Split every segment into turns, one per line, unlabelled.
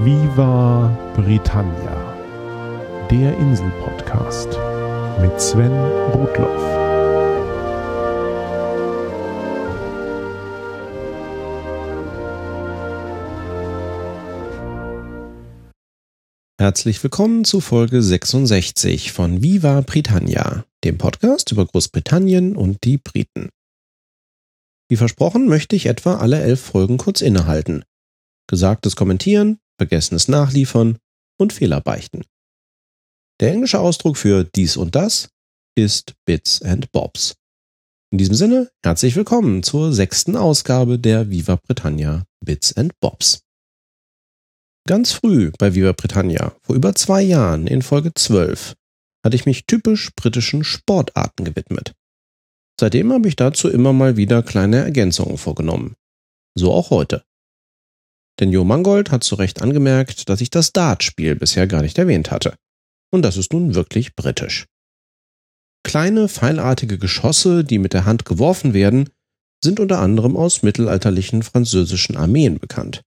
Viva Britannia, der Insel-Podcast mit Sven Rudloff.
Herzlich willkommen zu Folge 66 von Viva Britannia, dem Podcast über Großbritannien und die Briten. Wie versprochen möchte ich etwa alle elf Folgen kurz innehalten. Gesagtes kommentieren, vergessenes nachliefern und Fehler beichten. Der englische Ausdruck für dies und das ist Bits and Bobs. In diesem Sinne, herzlich willkommen zur sechsten Ausgabe der Viva Britannia Bits and Bobs. Ganz früh bei Viva Britannia, vor über zwei Jahren in Folge 12, hatte ich mich typisch britischen Sportarten gewidmet. Seitdem habe ich dazu immer mal wieder kleine Ergänzungen vorgenommen. So auch heute. Denn Jo Mangold hat zu Recht angemerkt, dass ich das Dartspiel bisher gar nicht erwähnt hatte. Und das ist nun wirklich britisch. Kleine, pfeilartige Geschosse, die mit der Hand geworfen werden, sind unter anderem aus mittelalterlichen französischen Armeen bekannt.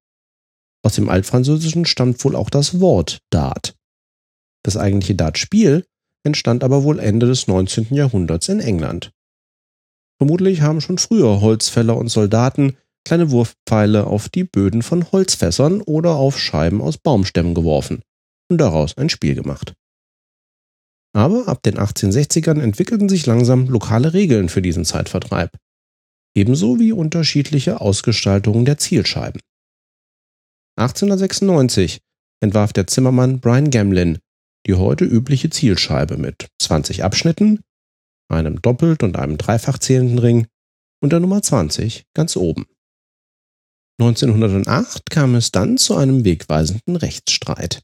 Aus dem Altfranzösischen stammt wohl auch das Wort Dart. Das eigentliche Dartspiel entstand aber wohl Ende des 19. Jahrhunderts in England. Vermutlich haben schon früher Holzfäller und Soldaten kleine Wurfpfeile auf die Böden von Holzfässern oder auf Scheiben aus Baumstämmen geworfen und daraus ein Spiel gemacht. Aber ab den 1860ern entwickelten sich langsam lokale Regeln für diesen Zeitvertreib, ebenso wie unterschiedliche Ausgestaltungen der Zielscheiben. 1896 entwarf der Zimmermann Brian Gamlin die heute übliche Zielscheibe mit 20 Abschnitten, einem doppelt und einem dreifach zählenden Ring und der Nummer 20 ganz oben. 1908 kam es dann zu einem wegweisenden Rechtsstreit.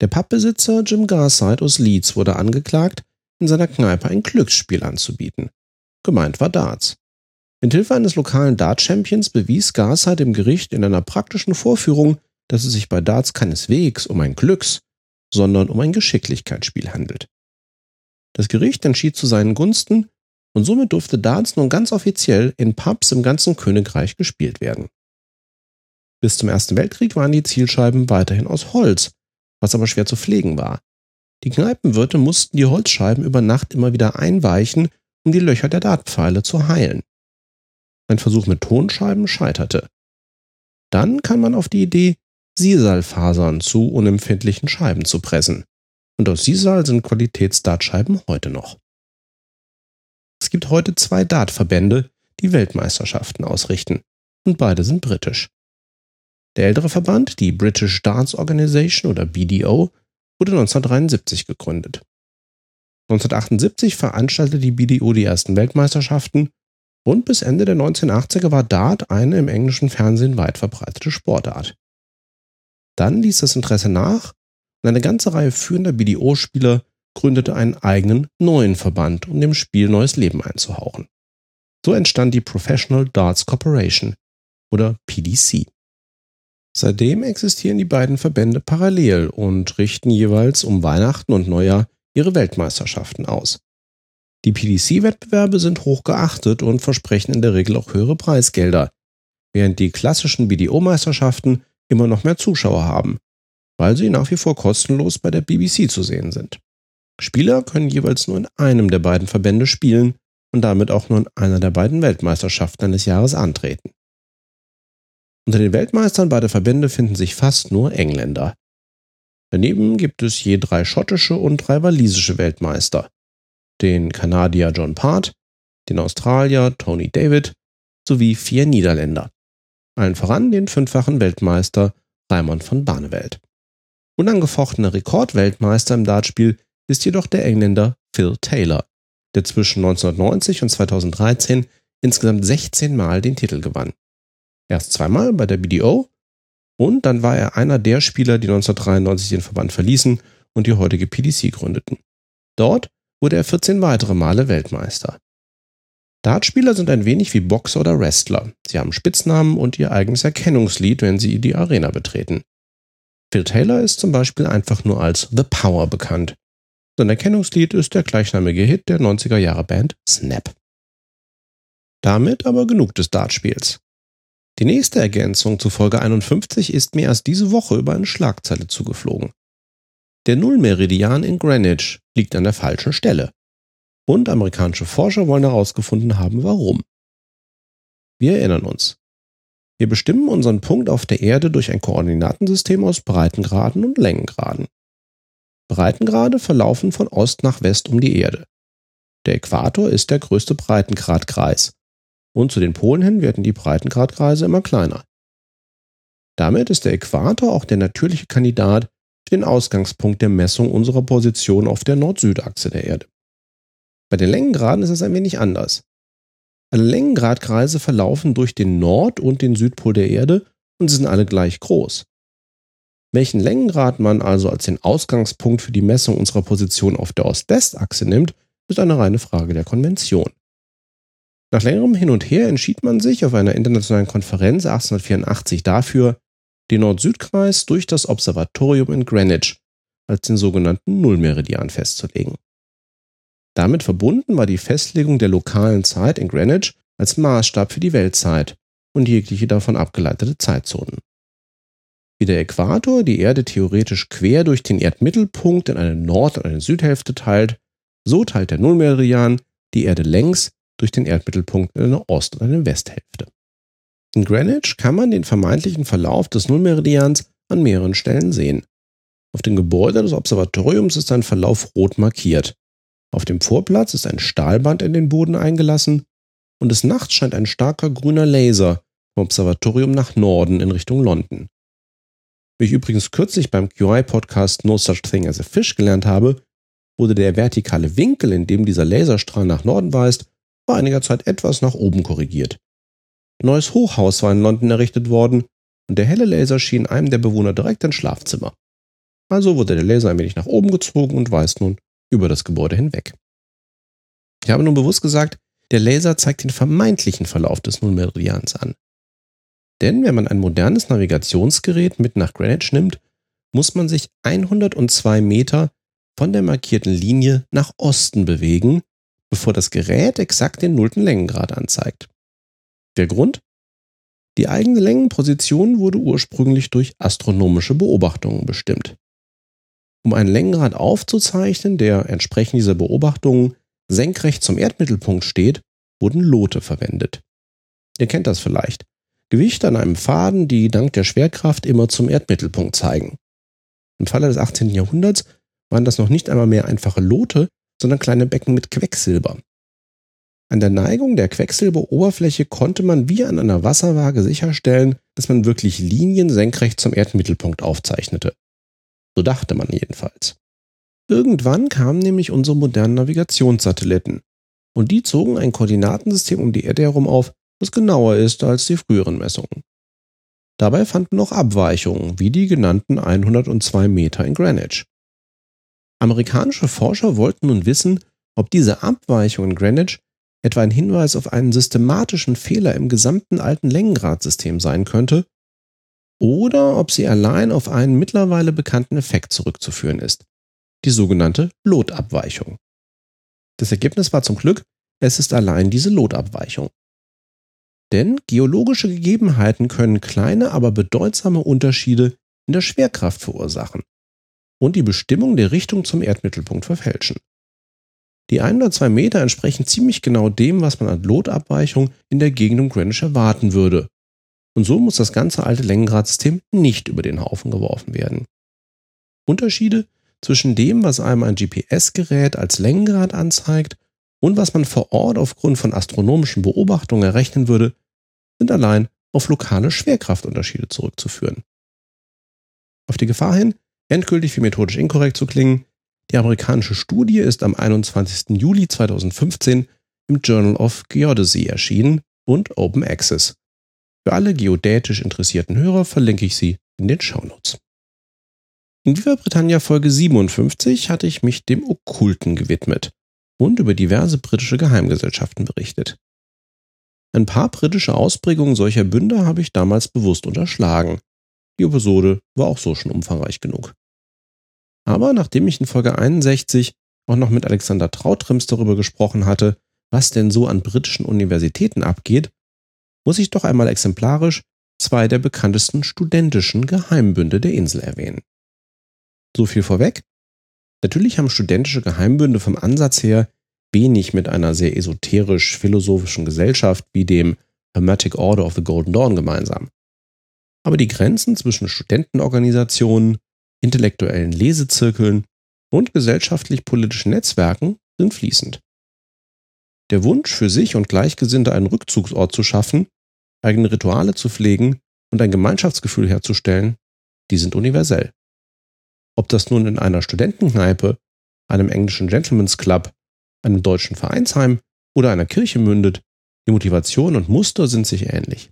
Der Pappbesitzer Jim Garside aus Leeds wurde angeklagt, in seiner Kneipe ein Glücksspiel anzubieten. Gemeint war Darts. Mit Hilfe eines lokalen Dart-Champions bewies Garside dem Gericht in einer praktischen Vorführung, dass es sich bei Darts keineswegs um ein Glücks, sondern um ein Geschicklichkeitsspiel handelt. Das Gericht entschied zu seinen Gunsten und somit durfte Darts nun ganz offiziell in Pubs im ganzen Königreich gespielt werden. Bis zum Ersten Weltkrieg waren die Zielscheiben weiterhin aus Holz, was aber schwer zu pflegen war. Die Kneipenwirte mussten die Holzscheiben über Nacht immer wieder einweichen, um die Löcher der Dartpfeile zu heilen. Ein Versuch mit Tonscheiben scheiterte. Dann kam man auf die Idee, Sisalfasern zu unempfindlichen Scheiben zu pressen. Und aus Sisal sind Qualitätsdartscheiben heute noch. Es gibt heute zwei Dartverbände, die Weltmeisterschaften ausrichten. Und beide sind britisch. Der ältere Verband, die British Darts Organization oder BDO, wurde 1973 gegründet. 1978 veranstaltete die BDO die ersten Weltmeisterschaften und bis Ende der 1980er war Dart eine im englischen Fernsehen weit verbreitete Sportart. Dann ließ das Interesse nach und eine ganze Reihe führender BDO-Spieler gründete einen eigenen neuen Verband, um dem Spiel neues Leben einzuhauchen. So entstand die Professional Darts Corporation oder PDC. Seitdem existieren die beiden Verbände parallel und richten jeweils um Weihnachten und Neujahr ihre Weltmeisterschaften aus. Die PDC-Wettbewerbe sind hoch geachtet und versprechen in der Regel auch höhere Preisgelder, während die klassischen BDO-Meisterschaften immer noch mehr Zuschauer haben, weil sie nach wie vor kostenlos bei der BBC zu sehen sind. Spieler können jeweils nur in einem der beiden Verbände spielen und damit auch nur in einer der beiden Weltmeisterschaften eines Jahres antreten. Unter den Weltmeistern beider Verbände finden sich fast nur Engländer. Daneben gibt es je drei schottische und drei walisische Weltmeister, den Kanadier John Part, den Australier Tony David sowie vier Niederländer. Allen voran den fünffachen Weltmeister Raimond von Barneveld. Unangefochtener Rekordweltmeister im Dartspiel ist jedoch der Engländer Phil Taylor, der zwischen 1990 und 2013 insgesamt 16 Mal den Titel gewann. Erst zweimal bei der BDO und dann war er einer der Spieler, die 1993 den Verband verließen und die heutige PDC gründeten. Dort wurde er 14 weitere Male Weltmeister. Dartspieler sind ein wenig wie Boxer oder Wrestler. Sie haben Spitznamen und ihr eigenes Erkennungslied, wenn sie die Arena betreten. Phil Taylor ist zum Beispiel einfach nur als The Power bekannt. Sein Erkennungslied ist der gleichnamige Hit der 90er Jahre Band Snap. Damit aber genug des Dartspiels. Die nächste Ergänzung zu Folge 51 ist mir erst diese Woche über eine Schlagzeile zugeflogen. Der Nullmeridian in Greenwich liegt an der falschen Stelle. Und amerikanische Forscher wollen herausgefunden haben, warum. Wir erinnern uns. Wir bestimmen unseren Punkt auf der Erde durch ein Koordinatensystem aus Breitengraden und Längengraden. Breitengrade verlaufen von Ost nach West um die Erde. Der Äquator ist der größte Breitengradkreis und zu den Polen hin werden die Breitengradkreise immer kleiner. Damit ist der Äquator auch der natürliche Kandidat für den Ausgangspunkt der Messung unserer Position auf der Nord-Süd-Achse der Erde. Bei den Längengraden ist es ein wenig anders. Alle Längengradkreise verlaufen durch den Nord- und den Südpol der Erde und sie sind alle gleich groß. Welchen Längengrad man also als den Ausgangspunkt für die Messung unserer Position auf der Ost-West-Achse nimmt, ist eine reine Frage der Konvention. Nach längerem Hin und Her entschied man sich auf einer internationalen Konferenz 1884 dafür, den Nord-Süd-Kreis durch das Observatorium in Greenwich als den sogenannten Nullmeridian festzulegen. Damit verbunden war die Festlegung der lokalen Zeit in Greenwich als Maßstab für die Weltzeit und jegliche davon abgeleitete Zeitzonen. Wie der Äquator die Erde theoretisch quer durch den Erdmittelpunkt in eine Nord- und eine Südhälfte teilt, so teilt der Nullmeridian die Erde längs durch den Erdmittelpunkt in eine Ost- und eine Westhälfte. In Greenwich kann man den vermeintlichen Verlauf des Nullmeridians an mehreren Stellen sehen. Auf dem Gebäude des Observatoriums ist ein Verlauf rot markiert. Auf dem Vorplatz ist ein Stahlband in den Boden eingelassen und des Nachts scheint ein starker grüner Laser vom Observatorium nach Norden in Richtung London. Wie ich übrigens kürzlich beim QI-Podcast No Such Thing as a Fish gelernt habe, wurde der vertikale Winkel, in dem dieser Laserstrahl nach Norden weist, vor einiger Zeit etwas nach oben korrigiert. Ein neues Hochhaus war in London errichtet worden und der helle Laser schien einem der Bewohner direkt ins Schlafzimmer. Also wurde der Laser ein wenig nach oben gezogen und weist nun über das Gebäude hinweg. Ich habe nun bewusst gesagt, der Laser zeigt den vermeintlichen Verlauf des Nullmeridians an. Denn wenn man ein modernes Navigationsgerät mit nach Greenwich nimmt, muss man sich 102 Meter von der markierten Linie nach Osten bewegen, bevor das Gerät exakt den nullten Längengrad anzeigt. Der Grund? Die eigene Längenposition wurde ursprünglich durch astronomische Beobachtungen bestimmt. Um einen Längengrad aufzuzeichnen, der entsprechend dieser Beobachtungen senkrecht zum Erdmittelpunkt steht, wurden Lote verwendet. Ihr kennt das vielleicht. Gewichte an einem Faden, die dank der Schwerkraft immer zum Erdmittelpunkt zeigen. Im Falle des 18. Jahrhunderts waren das noch nicht einmal mehr einfache Lote, sondern kleine Becken mit Quecksilber. An der Neigung der Quecksilberoberfläche konnte man wie an einer Wasserwaage sicherstellen, dass man wirklich Linien senkrecht zum Erdmittelpunkt aufzeichnete. So dachte man jedenfalls. Irgendwann kamen nämlich unsere modernen Navigationssatelliten und die zogen ein Koordinatensystem um die Erde herum auf, das genauer ist als die früheren Messungen. Dabei fanden noch Abweichungen, wie die genannten 102 Meter in Greenwich. Amerikanische Forscher wollten nun wissen, ob diese Abweichung in Greenwich etwa ein Hinweis auf einen systematischen Fehler im gesamten alten Längengradsystem sein könnte, oder ob sie allein auf einen mittlerweile bekannten Effekt zurückzuführen ist, die sogenannte Lotabweichung. Das Ergebnis war zum Glück, es ist allein diese Lotabweichung. Denn geologische Gegebenheiten können kleine, aber bedeutsame Unterschiede in der Schwerkraft verursachen und die Bestimmung der Richtung zum Erdmittelpunkt verfälschen. Die 102 Meter entsprechen ziemlich genau dem, was man an Lotabweichung in der Gegend um Greenwich erwarten würde. Und so muss das ganze alte Längengradsystem nicht über den Haufen geworfen werden. Unterschiede zwischen dem, was einem ein GPS-Gerät als Längengrad anzeigt und was man vor Ort aufgrund von astronomischen Beobachtungen errechnen würde, sind allein auf lokale Schwerkraftunterschiede zurückzuführen. Auf die Gefahr hin, endgültig wie methodisch inkorrekt zu klingen, die amerikanische Studie ist am 21. Juli 2015 im Journal of Geodesy erschienen und Open Access. Für alle geodätisch interessierten Hörer verlinke ich sie in den Shownotes. In Viva Britannia Folge 57 hatte ich mich dem Okkulten gewidmet und über diverse britische Geheimgesellschaften berichtet. Ein paar britische Ausprägungen solcher Bünde habe ich damals bewusst unterschlagen. Die Episode war auch so schon umfangreich genug. Aber nachdem ich in Folge 61 auch noch mit Alexander Trautrims darüber gesprochen hatte, was denn so an britischen Universitäten abgeht, muss ich doch einmal exemplarisch zwei der bekanntesten studentischen Geheimbünde der Insel erwähnen. So viel vorweg. Natürlich haben studentische Geheimbünde vom Ansatz her wenig mit einer sehr esoterisch-philosophischen Gesellschaft wie dem Hermetic Order of the Golden Dawn gemeinsam. Aber die Grenzen zwischen Studentenorganisationen, intellektuellen Lesezirkeln und gesellschaftlich-politischen Netzwerken sind fließend. Der Wunsch für sich und Gleichgesinnte einen Rückzugsort zu schaffen, eigene Rituale zu pflegen und ein Gemeinschaftsgefühl herzustellen, die sind universell. Ob das nun in einer Studentenkneipe, einem englischen Gentleman's Club, einem deutschen Vereinsheim oder einer Kirche mündet, die Motivation und Muster sind sich ähnlich.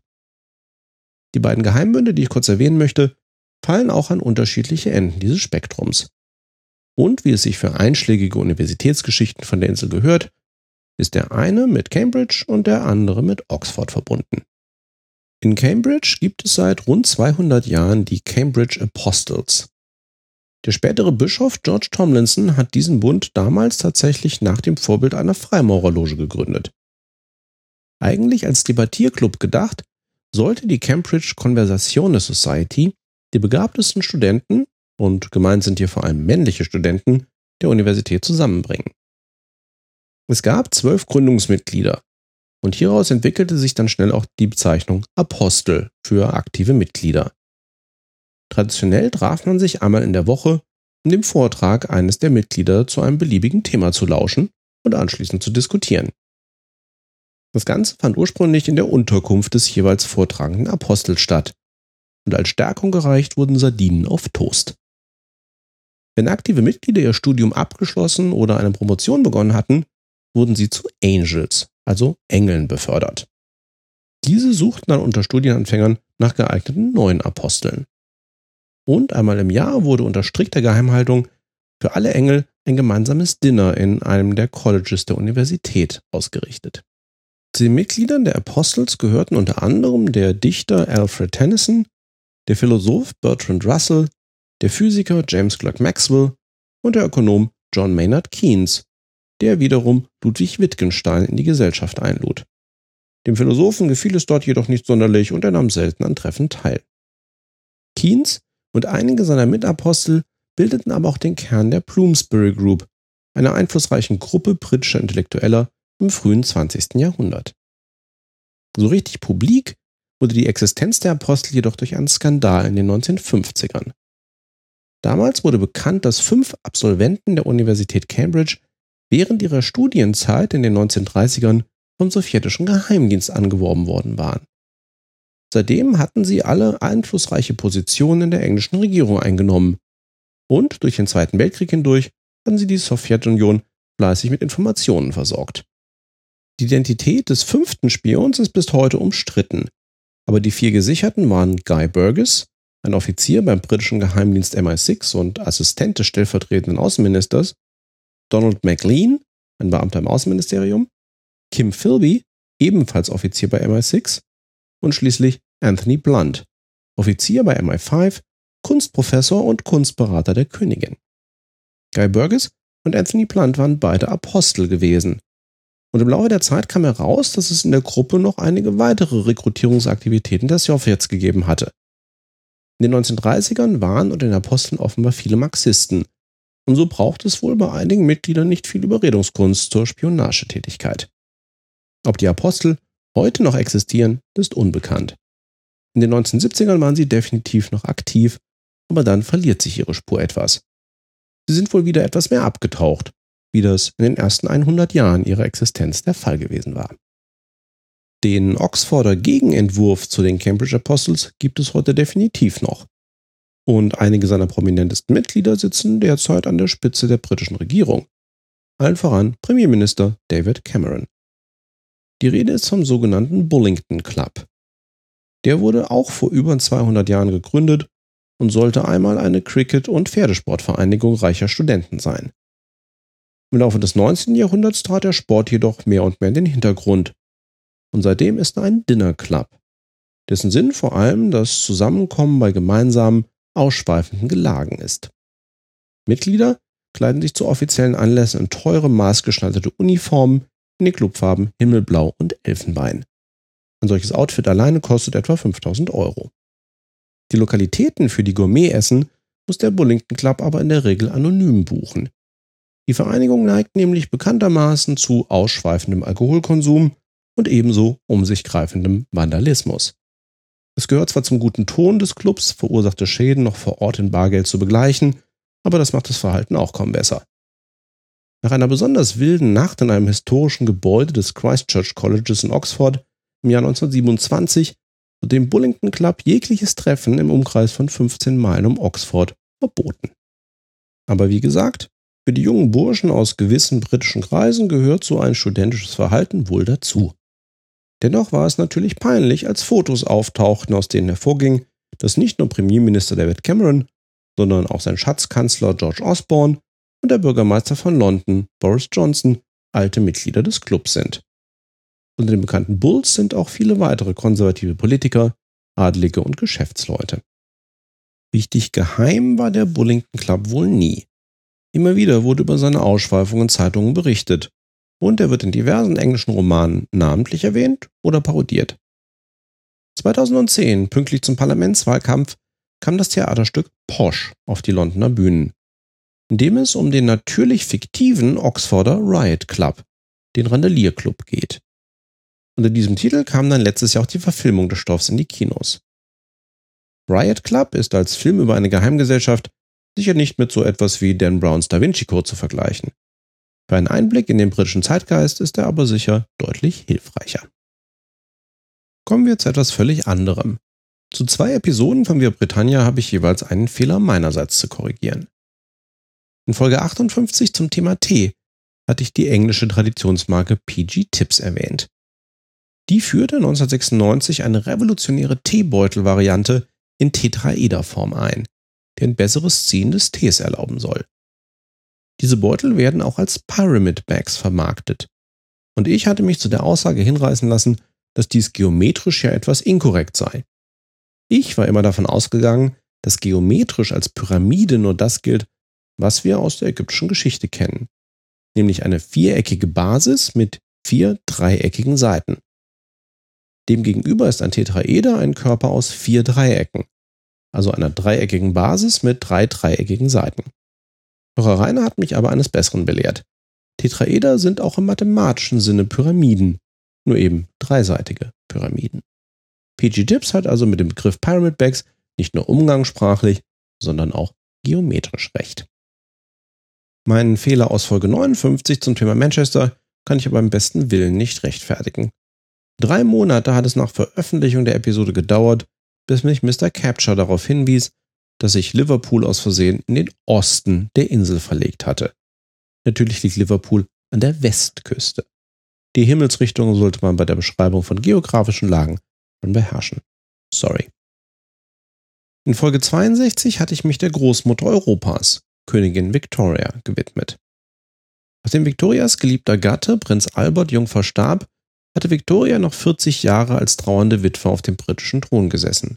Die beiden Geheimbünde, die ich kurz erwähnen möchte, fallen auch an unterschiedliche Enden dieses Spektrums. Und wie es sich für einschlägige Universitätsgeschichten von der Insel gehört, ist der eine mit Cambridge und der andere mit Oxford verbunden. In Cambridge gibt es seit rund 200 Jahren die Cambridge Apostles. Der spätere Bischof George Tomlinson hat diesen Bund damals tatsächlich nach dem Vorbild einer Freimaurerloge gegründet. Eigentlich als Debattierclub gedacht, sollte die Cambridge Conversazione Society die begabtesten Studenten, und gemeint sind hier vor allem männliche Studenten, der Universität zusammenbringen. Es gab zwölf Gründungsmitglieder und hieraus entwickelte sich dann schnell auch die Bezeichnung Apostel für aktive Mitglieder. Traditionell traf man sich einmal in der Woche, um dem Vortrag eines der Mitglieder zu einem beliebigen Thema zu lauschen und anschließend zu diskutieren. Das Ganze fand ursprünglich in der Unterkunft des jeweils vortragenden Apostels statt, und als Stärkung gereicht wurden Sardinen auf Toast. Wenn aktive Mitglieder ihr Studium abgeschlossen oder eine Promotion begonnen hatten, wurden sie zu Angels, also Engeln, befördert. Diese suchten dann unter Studienanfängern nach geeigneten neuen Aposteln. Und einmal im Jahr wurde unter strikter Geheimhaltung für alle Engel ein gemeinsames Dinner in einem der Colleges der Universität ausgerichtet. Zu den Mitgliedern der Apostles gehörten unter anderem der Dichter Alfred Tennyson, der Philosoph Bertrand Russell, der Physiker James Clerk Maxwell und der Ökonom John Maynard Keynes, der wiederum Ludwig Wittgenstein in die Gesellschaft einlud. Dem Philosophen gefiel es dort jedoch nicht sonderlich und er nahm selten an Treffen teil. Keynes und einige seiner Mitapostel bildeten aber auch den Kern der Bloomsbury Group, einer einflussreichen Gruppe britischer Intellektueller im frühen 20. Jahrhundert. So richtig publik wurde die Existenz der Apostel jedoch durch einen Skandal in den 1950ern. Damals wurde bekannt, dass fünf Absolventen der Universität Cambridge während ihrer Studienzeit in den 1930ern vom sowjetischen Geheimdienst angeworben worden waren. Seitdem hatten sie alle einflussreiche Positionen in der englischen Regierung eingenommen. Und durch den Zweiten Weltkrieg hindurch hatten sie die Sowjetunion fleißig mit Informationen versorgt. Die Identität des fünften Spions ist bis heute umstritten, aber die vier Gesicherten waren Guy Burgess, ein Offizier beim britischen Geheimdienst MI6 und Assistent des stellvertretenden Außenministers, Donald MacLean, ein Beamter im Außenministerium, Kim Philby, ebenfalls Offizier bei MI6 und schließlich Anthony Blunt, Offizier bei MI5, Kunstprofessor und Kunstberater der Königin. Guy Burgess und Anthony Blunt waren beide Apostel gewesen. Und im Laufe der Zeit kam heraus, dass es in der Gruppe noch einige weitere Rekrutierungsaktivitäten der Sowjets gegeben hatte. In den 1930ern waren unter den Aposteln offenbar viele Marxisten, und so braucht es wohl bei einigen Mitgliedern nicht viel Überredungskunst zur Spionagetätigkeit. Ob die Apostel heute noch existieren, ist unbekannt. In den 1970ern waren sie definitiv noch aktiv, aber dann verliert sich ihre Spur etwas. Sie sind wohl wieder etwas mehr abgetaucht, wie das in den ersten 100 Jahren ihrer Existenz der Fall gewesen war. Den Oxforder Gegenentwurf zu den Cambridge Apostles gibt es heute definitiv noch. Und einige seiner prominentesten Mitglieder sitzen derzeit an der Spitze der britischen Regierung. Allen voran Premierminister David Cameron. Die Rede ist vom sogenannten Bullington Club. Der wurde auch vor über 200 Jahren gegründet und sollte einmal eine Cricket- und Pferdesportvereinigung reicher Studenten sein. Im Laufe des 19. Jahrhunderts trat der Sport jedoch mehr und mehr in den Hintergrund. Und seitdem ist er ein Dinner Club, dessen Sinn vor allem das Zusammenkommen bei gemeinsamen, ausschweifenden Gelagen ist. Mitglieder kleiden sich zu offiziellen Anlässen in teure, maßgeschneiderte Uniformen in den Clubfarben Himmelblau und Elfenbein. Ein solches Outfit alleine kostet etwa 5000 Euro. Die Lokalitäten für die Gourmetessen muss der Bullington Club aber in der Regel anonym buchen. Die Vereinigung neigt nämlich bekanntermaßen zu ausschweifendem Alkoholkonsum und ebenso um sich greifendem Vandalismus. Es gehört zwar zum guten Ton des Clubs, verursachte Schäden noch vor Ort in Bargeld zu begleichen, aber das macht das Verhalten auch kaum besser. Nach einer besonders wilden Nacht in einem historischen Gebäude des Christchurch Colleges in Oxford im Jahr 1927 wird dem Bullington Club jegliches Treffen im Umkreis von 15 Meilen um Oxford verboten. Aber wie gesagt, für die jungen Burschen aus gewissen britischen Kreisen gehört so ein studentisches Verhalten wohl dazu. Dennoch war es natürlich peinlich, als Fotos auftauchten, aus denen hervorging, dass nicht nur Premierminister David Cameron, sondern auch sein Schatzkanzler George Osborne und der Bürgermeister von London, Boris Johnson, alte Mitglieder des Clubs sind. Unter den bekannten Bulls sind auch viele weitere konservative Politiker, Adlige und Geschäftsleute. Richtig geheim war der Bullington Club wohl nie. Immer wieder wurde über seine Ausschweifungen in Zeitungen berichtet und er wird in diversen englischen Romanen namentlich erwähnt oder parodiert. 2010, pünktlich zum Parlamentswahlkampf, kam das Theaterstück Posh auf die Londoner Bühnen, in dem es um den natürlich fiktiven Oxforder Riot Club, den Randalierclub, geht. Unter diesem Titel kam dann letztes Jahr auch die Verfilmung des Stoffs in die Kinos. Riot Club ist als Film über eine Geheimgesellschaft sicher nicht mit so etwas wie Dan Browns Da Vinci Code zu vergleichen. Für einen Einblick in den britischen Zeitgeist ist er aber sicher deutlich hilfreicher. Kommen wir zu etwas völlig anderem. Zu zwei Episoden von Wir Britannia habe ich jeweils einen Fehler meinerseits zu korrigieren. In Folge 58 zum Thema Tee hatte ich die englische Traditionsmarke PG Tips erwähnt. Die führte 1996 eine revolutionäre Teebeutel-Variante in Tetraederform ein, die ein besseres Ziehen des Tees erlauben soll. Diese Beutel werden auch als Pyramid Bags vermarktet. Und ich hatte mich zu der Aussage hinreißen lassen, dass dies geometrisch ja etwas inkorrekt sei. Ich war immer davon ausgegangen, dass geometrisch als Pyramide nur das gilt, was wir aus der ägyptischen Geschichte kennen, nämlich eine viereckige Basis mit vier dreieckigen Seiten. Demgegenüber ist ein Tetraeder ein Körper aus vier Dreiecken, also einer dreieckigen Basis mit drei dreieckigen Seiten. Dr. Rainer hat mich aber eines Besseren belehrt. Tetraeder sind auch im mathematischen Sinne Pyramiden, nur eben dreiseitige Pyramiden. PG Dips hat also mit dem Begriff Pyramid Bags nicht nur umgangssprachlich, sondern auch geometrisch recht. Meinen Fehler aus Folge 59 zum Thema Manchester kann ich aber im besten Willen nicht rechtfertigen. Drei Monate hat es nach Veröffentlichung der Episode gedauert, bis mich Mr. Capture darauf hinwies, dass ich Liverpool aus Versehen in den Osten der Insel verlegt hatte. Natürlich liegt Liverpool an der Westküste. Die Himmelsrichtung sollte man bei der Beschreibung von geografischen Lagen schon beherrschen. Sorry. In Folge 62 hatte ich mich der Großmutter Europas, Königin Victoria, gewidmet. Nachdem Victorias geliebter Gatte, Prinz Albert, jung verstarb, hatte Victoria noch 40 Jahre als trauernde Witwe auf dem britischen Thron gesessen.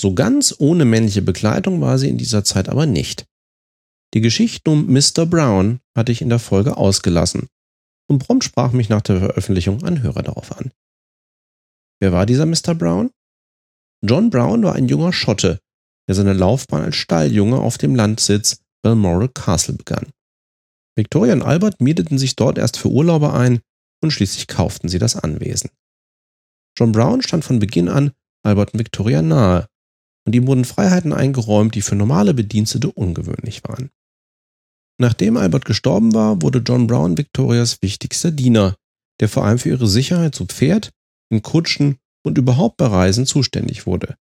So ganz ohne männliche Begleitung war sie in dieser Zeit aber nicht. Die Geschichte um Mr. Brown hatte ich in der Folge ausgelassen und prompt sprach mich nach der Veröffentlichung ein Hörer darauf an. Wer war dieser Mr. Brown? John Brown war ein junger Schotte, der seine Laufbahn als Stalljunge auf dem Landsitz Balmoral Castle begann. Victoria und Albert mieteten sich dort erst für Urlauber ein und schließlich kauften sie das Anwesen. John Brown stand von Beginn an Albert und Victoria nahe und ihm wurden Freiheiten eingeräumt, die für normale Bedienstete ungewöhnlich waren. Nachdem Albert gestorben war, wurde John Brown Victorias wichtigster Diener, der vor allem für ihre Sicherheit zu Pferd, in Kutschen und überhaupt bei Reisen zuständig wurde.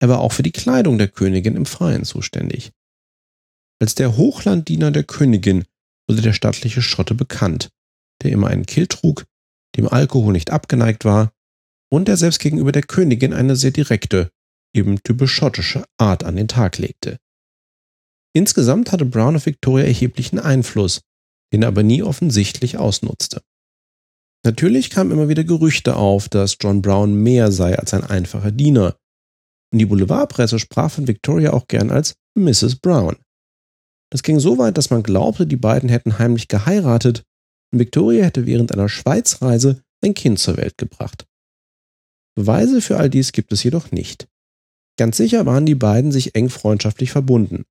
Er war auch für die Kleidung der Königin im Freien zuständig. Als der Hochlanddiener der Königin wurde der stattliche Schotte bekannt, der immer einen Kill trug, dem Alkohol nicht abgeneigt war und der selbst gegenüber der Königin eine sehr direkte, eben typisch schottische Art an den Tag legte. Insgesamt hatte Brown auf Victoria erheblichen Einfluss, den er aber nie offensichtlich ausnutzte. Natürlich kamen immer wieder Gerüchte auf, dass John Brown mehr sei als ein einfacher Diener, und die Boulevardpresse sprach von Victoria auch gern als Mrs. Brown. Das ging so weit, dass man glaubte, die beiden hätten heimlich geheiratet und Victoria hätte während einer Schweizreise ein Kind zur Welt gebracht. Beweise für all dies gibt es jedoch nicht. Ganz sicher waren die beiden sich eng freundschaftlich verbunden.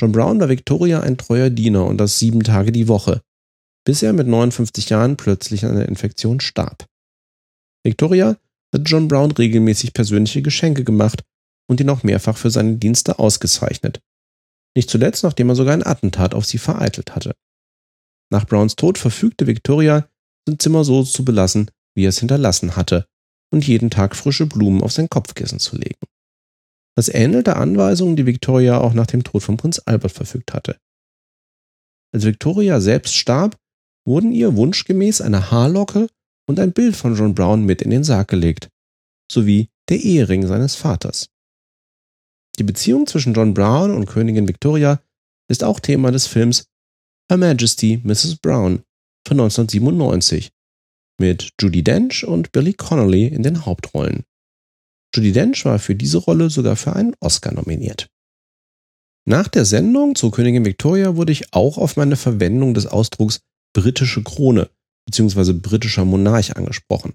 John Brown war Victoria ein treuer Diener und das sieben Tage die Woche, bis er mit 59 Jahren plötzlich an einer Infektion starb. Victoria hat John Brown regelmäßig persönliche Geschenke gemacht und ihn auch mehrfach für seine Dienste ausgezeichnet. Nicht zuletzt, nachdem er sogar ein Attentat auf sie vereitelt hatte. Nach Browns Tod verfügte Victoria, sein Zimmer so zu belassen, wie er es hinterlassen hatte, und jeden Tag frische Blumen auf sein Kopfkissen zu legen. Das ähnelte Anweisungen, die Victoria auch nach dem Tod von Prinz Albert verfügt hatte. Als Victoria selbst starb, wurden ihr wunschgemäß eine Haarlocke und ein Bild von John Brown mit in den Sarg gelegt, sowie der Ehering seines Vaters. Die Beziehung zwischen John Brown und Königin Victoria ist auch Thema des Films Her Majesty Mrs. Brown von 1997 mit Judy Dench und Billy Connolly in den Hauptrollen. Judy Dench war für diese Rolle sogar für einen Oscar nominiert. Nach der Sendung zu Königin Victoria wurde ich auch auf meine Verwendung des Ausdrucks britische Krone bzw. britischer Monarch angesprochen.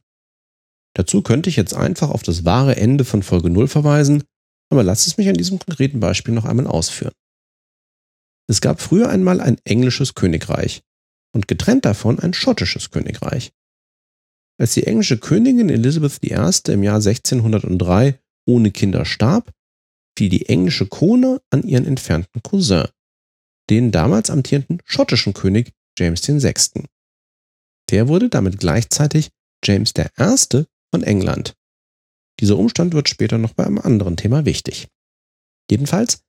Dazu könnte ich jetzt einfach auf das wahre Ende von Folge 0 verweisen, aber lasst es mich an diesem konkreten Beispiel noch einmal ausführen. Es gab früher einmal ein englisches Königreich und getrennt davon ein schottisches Königreich. Als die englische Königin Elizabeth I. im Jahr 1603 ohne Kinder starb, fiel die englische Krone an ihren entfernten Cousin, den damals amtierenden schottischen König James VI. Der wurde damit gleichzeitig James I. von England. Dieser Umstand wird später noch bei einem anderen Thema wichtig. Jedenfalls,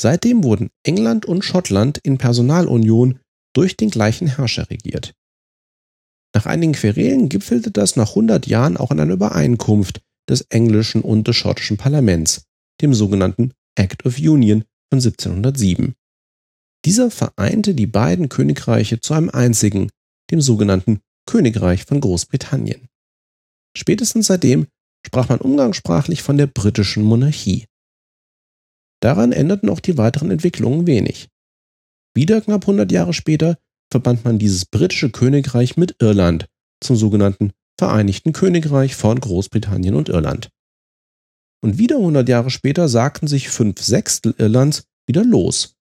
seitdem wurden England und Schottland in Personalunion durch den gleichen Herrscher regiert. Nach einigen Querelen gipfelte das nach 100 Jahren auch in einer Übereinkunft des englischen und des schottischen Parlaments, dem sogenannten Act of Union von 1707. Dieser vereinte die beiden Königreiche zu einem einzigen, dem sogenannten Königreich von Großbritannien. Spätestens seitdem sprach man umgangssprachlich von der britischen Monarchie. Daran änderten auch die weiteren Entwicklungen wenig. Wieder knapp 100 Jahre später verband man dieses britische Königreich mit Irland zum sogenannten Vereinigten Königreich von Großbritannien und Irland. Und wieder 100 Jahre später sagten sich fünf Sechstel Irlands wieder los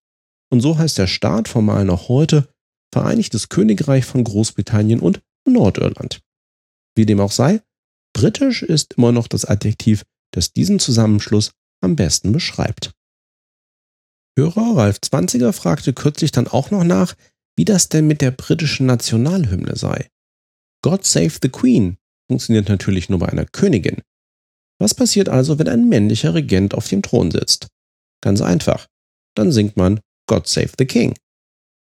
und so heißt der Staat formal noch heute Vereinigtes Königreich von Großbritannien und Nordirland. Wie dem auch sei, britisch ist immer noch das Adjektiv, das diesen Zusammenschluss am besten beschreibt. Hörer Ralf Zwanziger fragte kürzlich dann auch noch nach, wie das denn mit der britischen Nationalhymne sei. God Save the Queen funktioniert natürlich nur bei einer Königin. Was passiert also, wenn ein männlicher Regent auf dem Thron sitzt? Ganz einfach. Dann singt man God Save the King.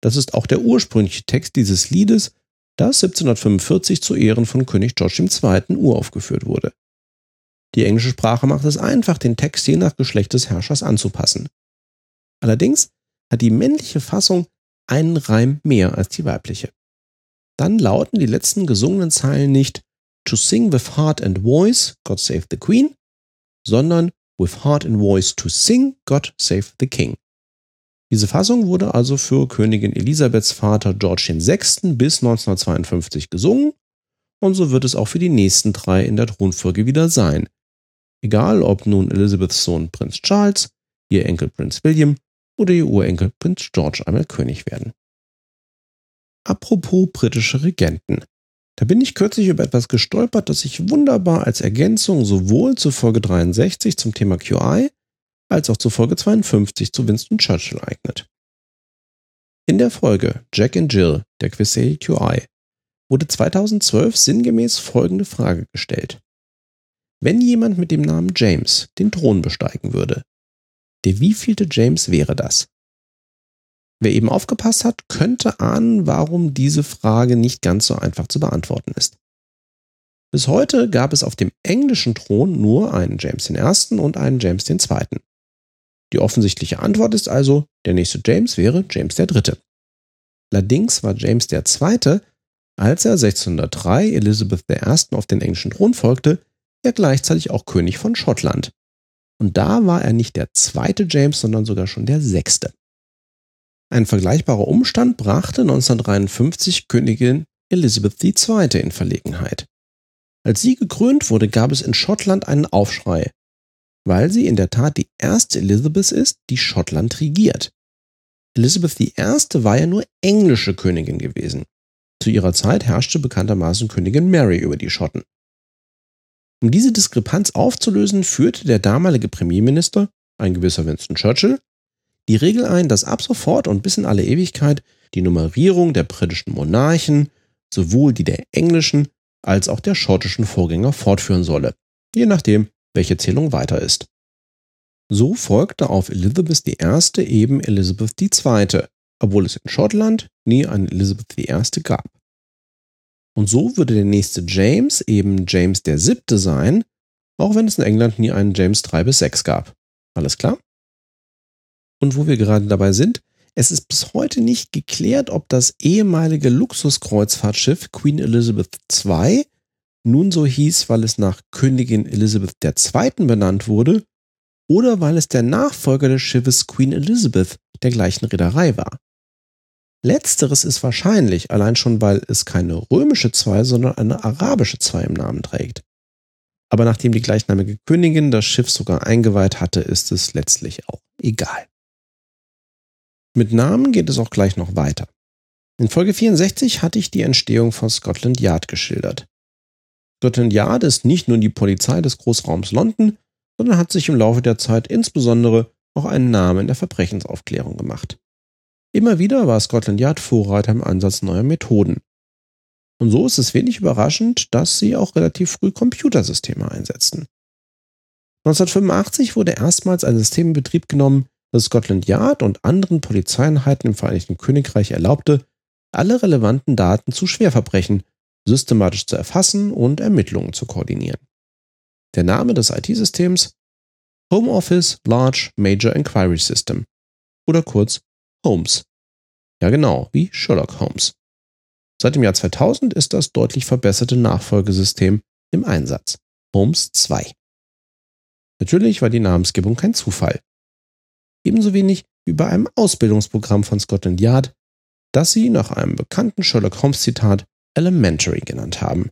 Das ist auch der ursprüngliche Text dieses Liedes, das 1745 zu Ehren von König George II. uraufgeführt wurde. Die englische Sprache macht es einfach, den Text je nach Geschlecht des Herrschers anzupassen. Allerdings hat die männliche Fassung einen Reim mehr als die weibliche. Dann lauten die letzten gesungenen Zeilen nicht To sing with heart and voice, God save the Queen, sondern With heart and voice to sing, God save the King. Diese Fassung wurde also für Königin Elisabeths Vater George VI. bis 1952 gesungen und so wird es auch für die nächsten drei in der Thronfolge wieder sein. Egal ob nun Elizabeths Sohn Prinz Charles, ihr Enkel Prinz William oder ihr Urenkel Prinz George einmal König werden. Apropos britische Regenten. Da bin ich kürzlich über etwas gestolpert, das sich wunderbar als Ergänzung sowohl zur Folge 63 zum Thema QI als auch zur Folge 52 zu Winston Churchill eignet. In der Folge Jack and Jill, der Quisei QI, wurde 2012 sinngemäß folgende Frage gestellt. Wenn jemand mit dem Namen James den Thron besteigen würde, der wievielte James wäre das? Wer eben aufgepasst hat, könnte ahnen, warum diese Frage nicht ganz so einfach zu beantworten ist. Bis heute gab es auf dem englischen Thron nur einen James I. und einen James II. Die offensichtliche Antwort ist also, der nächste James wäre James III. Allerdings war James II., als er 1603 Elizabeth I. auf den englischen Thron folgte, ja gleichzeitig auch König von Schottland. Und da war er nicht der zweite James, sondern sogar schon der sechste. Ein vergleichbarer Umstand brachte 1953 Königin Elizabeth II. in Verlegenheit. Als sie gekrönt wurde, gab es in Schottland einen Aufschrei, weil sie in der Tat die erste Elizabeth ist, die Schottland regiert. Elizabeth I. war ja nur englische Königin gewesen. Zu ihrer Zeit herrschte bekanntermaßen Königin Mary über die Schotten. Um diese Diskrepanz aufzulösen, führte der damalige Premierminister, ein gewisser Winston Churchill, die Regel ein, dass ab sofort und bis in alle Ewigkeit die Nummerierung der britischen Monarchen sowohl die der englischen als auch der schottischen Vorgänger fortführen solle, je nachdem, welche Zählung weiter ist. So folgte auf Elizabeth I. eben Elizabeth II., obwohl es in Schottland nie eine Elizabeth I. gab. Und so würde der nächste James eben James VII. sein, auch wenn es in England nie einen James III bis 6 gab. Alles klar? Und wo wir gerade dabei sind, es ist bis heute nicht geklärt, ob das ehemalige Luxuskreuzfahrtschiff Queen Elizabeth II nun so hieß, weil es nach Königin Elizabeth II. benannt wurde, oder weil es der Nachfolger des Schiffes Queen Elizabeth der gleichen Reederei war. Letzteres ist wahrscheinlich, allein schon weil es keine römische 2, sondern eine arabische 2 im Namen trägt. Aber nachdem die gleichnamige Königin das Schiff sogar eingeweiht hatte, ist es letztlich auch egal. Mit Namen geht es auch gleich noch weiter. In Folge 64 hatte ich die Entstehung von Scotland Yard geschildert. Scotland Yard ist nicht nur die Polizei des Großraums London, sondern hat sich im Laufe der Zeit insbesondere auch einen Namen in der Verbrechensaufklärung gemacht. Immer wieder war Scotland Yard Vorreiter im Ansatz neuer Methoden. Und so ist es wenig überraschend, dass sie auch relativ früh Computersysteme einsetzten. 1985 wurde erstmals ein System in Betrieb genommen, das Scotland Yard und anderen Polizeieinheiten im Vereinigten Königreich erlaubte, alle relevanten Daten zu Schwerverbrechen systematisch zu erfassen und Ermittlungen zu koordinieren. Der Name des IT-Systems Home Office Large Major Inquiry System oder kurz Holmes. Ja genau, wie Sherlock Holmes. Seit dem Jahr 2000 ist das deutlich verbesserte Nachfolgesystem im Einsatz. Holmes 2. Natürlich war die Namensgebung kein Zufall ebenso wenig wie bei einem Ausbildungsprogramm von Scotland Yard, das sie nach einem bekannten Sherlock Holmes Zitat Elementary genannt haben.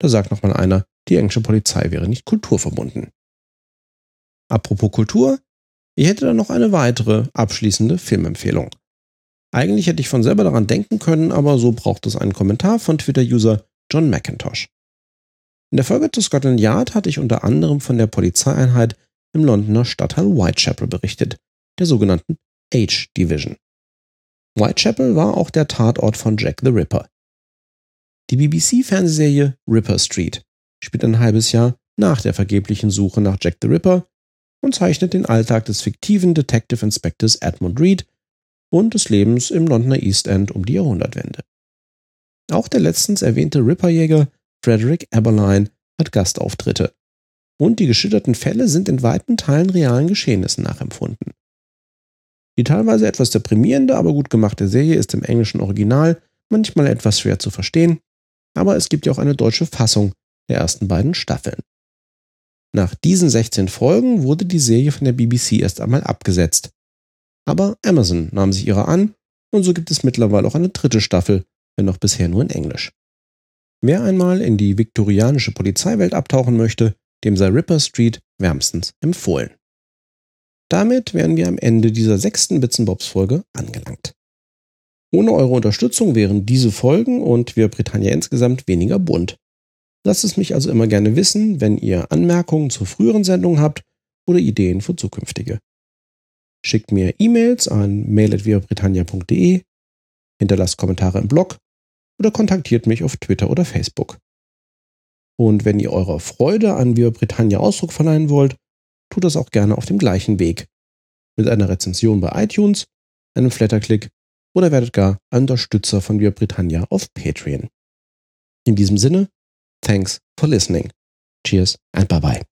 Da sagt nochmal einer, die englische Polizei wäre nicht kulturverbunden. Apropos Kultur, ich hätte da noch eine weitere abschließende Filmempfehlung. Eigentlich hätte ich von selber daran denken können, aber so braucht es einen Kommentar von Twitter-User John McIntosh. In der Folge zu Scotland Yard hatte ich unter anderem von der Polizeieinheit im Londoner Stadtteil Whitechapel berichtet, der sogenannten H-Division. Whitechapel war auch der Tatort von Jack the Ripper. Die BBC-Fernsehserie Ripper Street spielt ein halbes Jahr nach der vergeblichen Suche nach Jack the Ripper und zeichnet den Alltag des fiktiven Detective Inspectors Edmund Reed und des Lebens im Londoner East End um die Jahrhundertwende. Auch der letztens erwähnte Ripperjäger Frederick Eberline hat Gastauftritte. Und die geschilderten Fälle sind in weiten Teilen realen Geschehnissen nachempfunden. Die teilweise etwas deprimierende, aber gut gemachte Serie ist im englischen Original manchmal etwas schwer zu verstehen, aber es gibt ja auch eine deutsche Fassung der ersten beiden Staffeln. Nach diesen 16 Folgen wurde die Serie von der BBC erst einmal abgesetzt. Aber Amazon nahm sich ihrer an und so gibt es mittlerweile auch eine dritte Staffel, wenn auch bisher nur in Englisch. Wer einmal in die viktorianische Polizeiwelt abtauchen möchte, dem sei Ripper Street wärmstens empfohlen. Damit wären wir am Ende dieser sechsten Bits Bobs Folge angelangt. Ohne eure Unterstützung wären diese Folgen und wir Britannia insgesamt weniger bunt. Lasst es mich also immer gerne wissen, wenn ihr Anmerkungen zu früheren Sendungen habt oder Ideen für zukünftige. Schickt mir E-Mails an mail.viabritannia.de, hinterlasst Kommentare im Blog oder kontaktiert mich auf Twitter oder Facebook. Und wenn ihr eurer Freude an Via Britannia Ausdruck verleihen wollt, tut das auch gerne auf dem gleichen Weg. Mit einer Rezension bei iTunes, einem Flatterklick oder werdet gar Unterstützer von Via Britannia auf Patreon. In diesem Sinne, thanks for listening. Cheers and bye bye.